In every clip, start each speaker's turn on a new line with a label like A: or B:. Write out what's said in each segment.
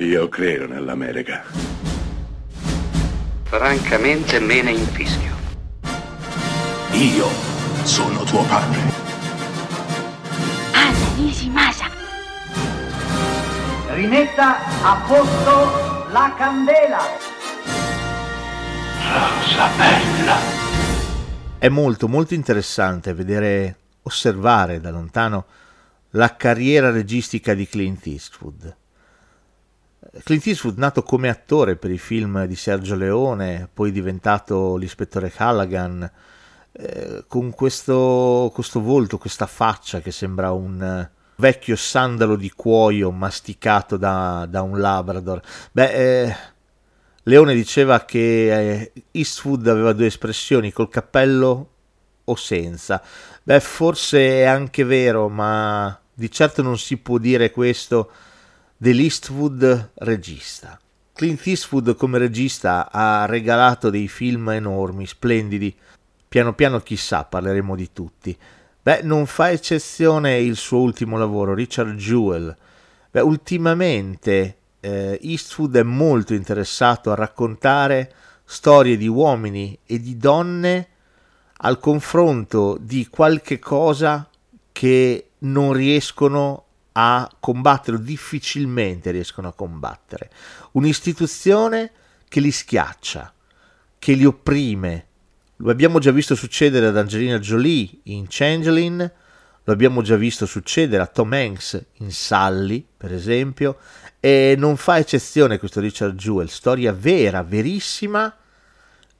A: Io credo nell'America.
B: Francamente me ne infischio.
C: Io sono tuo padre.
D: Anna Nishimasa.
E: Rimetta a posto la candela.
A: Rosa bella.
F: È molto molto interessante vedere, osservare da lontano la carriera registica di Clint Eastwood. Clint Eastwood, nato come attore per i film di Sergio Leone, poi diventato l'ispettore Callaghan, eh, con questo, questo, volto, questa faccia che sembra un vecchio sandalo di cuoio masticato da, da un Labrador. Beh, eh, Leone diceva che eh, Eastwood aveva due espressioni, col cappello o senza. Beh, forse è anche vero, ma di certo non si può dire questo dell'Eastwood regista. Clint Eastwood come regista ha regalato dei film enormi, splendidi. Piano piano chissà, parleremo di tutti. Beh, non fa eccezione il suo ultimo lavoro, Richard Jewell. Beh, ultimamente eh, Eastwood è molto interessato a raccontare storie di uomini e di donne al confronto di qualche cosa che non riescono a combattere, difficilmente riescono a combattere. Un'istituzione che li schiaccia, che li opprime. Lo abbiamo già visto succedere ad Angelina Jolie in Changeling, lo abbiamo già visto succedere a Tom Hanks in Sally, per esempio, e non fa eccezione questo Richard Jewell, storia vera, verissima,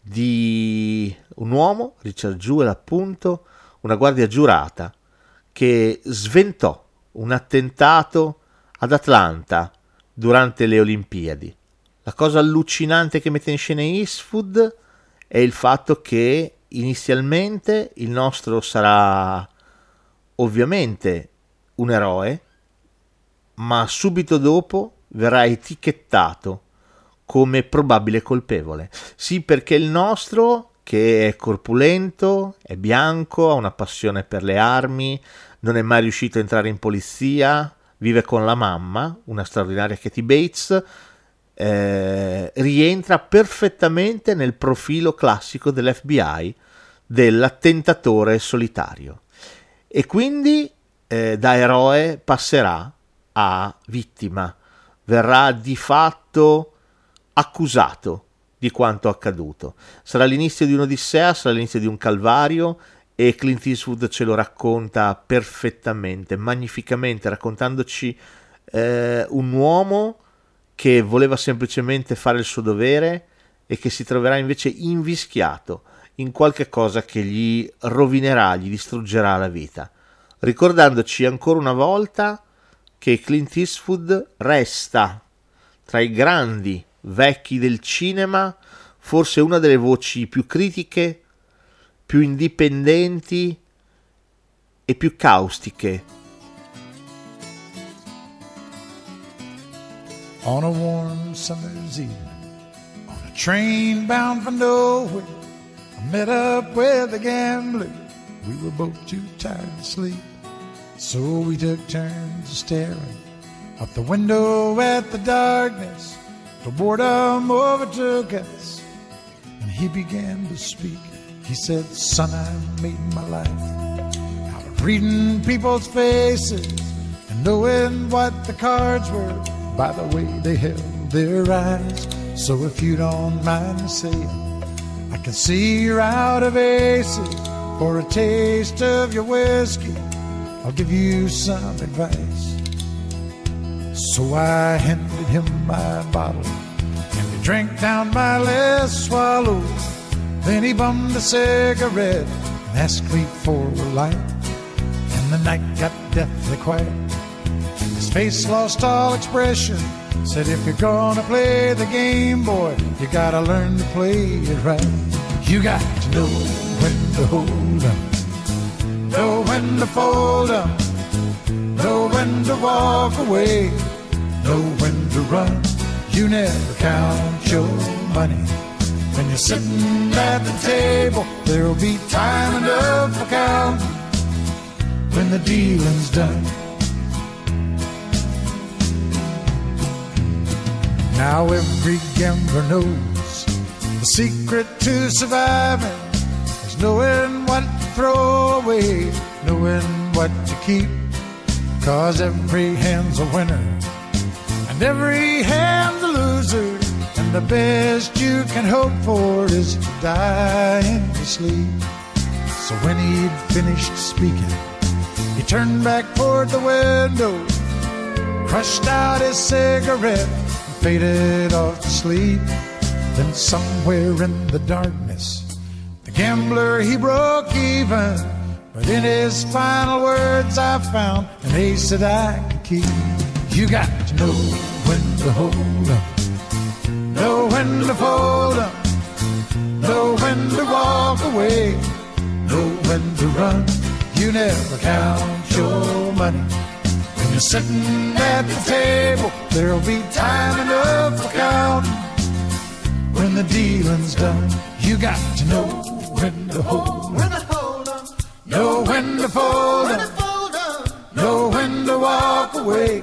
F: di un uomo, Richard Jewell appunto, una guardia giurata, che sventò un attentato ad Atlanta durante le Olimpiadi. La cosa allucinante che mette in scena Eastwood è il fatto che inizialmente il nostro sarà ovviamente un eroe, ma subito dopo verrà etichettato come probabile colpevole. Sì, perché il nostro, che è corpulento, è bianco, ha una passione per le armi, non è mai riuscito a entrare in polizia, vive con la mamma, una straordinaria Katie Bates, eh, rientra perfettamente nel profilo classico dell'FBI dell'attentatore solitario. E quindi eh, da eroe passerà a vittima, verrà di fatto accusato di quanto accaduto. Sarà l'inizio di un'odissea, sarà l'inizio di un calvario e Clint Eastwood ce lo racconta perfettamente, magnificamente, raccontandoci eh, un uomo che voleva semplicemente fare il suo dovere e che si troverà invece invischiato in qualche cosa che gli rovinerà, gli distruggerà la vita, ricordandoci ancora una volta che Clint Eastwood resta tra i grandi vecchi del cinema, forse una delle voci più critiche, più indipendenti e più caustiche.
G: On a warm summer's evening, on a train bound for nowhere, I met up with a gambler. We were both too tired to sleep, so we took turns staring out the window at the darkness till boredom overtook us, and he began to speak. He said, Son, I've made my life out of reading people's faces and knowing what the cards were by the way they held their eyes. So if you don't mind saying, I can see you're out of aces for a taste of your whiskey. I'll give you some advice. So I handed him my bottle and he drank down my last swallow. Then he bummed a cigarette and asked me for a light. And the night got deathly quiet. His face lost all expression. Said, if you're gonna play the game, boy, you gotta learn to play it right. You got to know when to hold 'em, know when to fold 'em, know when to walk away, know when to run. You never count your money. When you're sitting at the table, there'll be time enough for counting when the dealing's done. Now every gambler knows the secret to surviving is knowing what to throw away, knowing what to keep. Cause every hand's a winner and every hand's a loser. And the best you can hope for is to die in your sleep. So when he'd finished speaking, he turned back toward the window, crushed out his cigarette, and faded off to sleep. Then somewhere in the darkness, the gambler he broke even. But in his final words, I found an ace that I can keep. You got to know when to hold up know when to fold up, know when to walk away, know when to run. You never count your money. When you're sitting at the table, there'll be time enough for counting. When the dealing's done, you got to know when to hold
E: When to hold up,
G: know when to fold
E: when to
G: up,
E: fold up.
G: know when to walk away,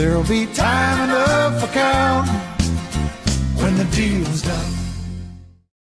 G: there'll be time enough for counting when the deal's done.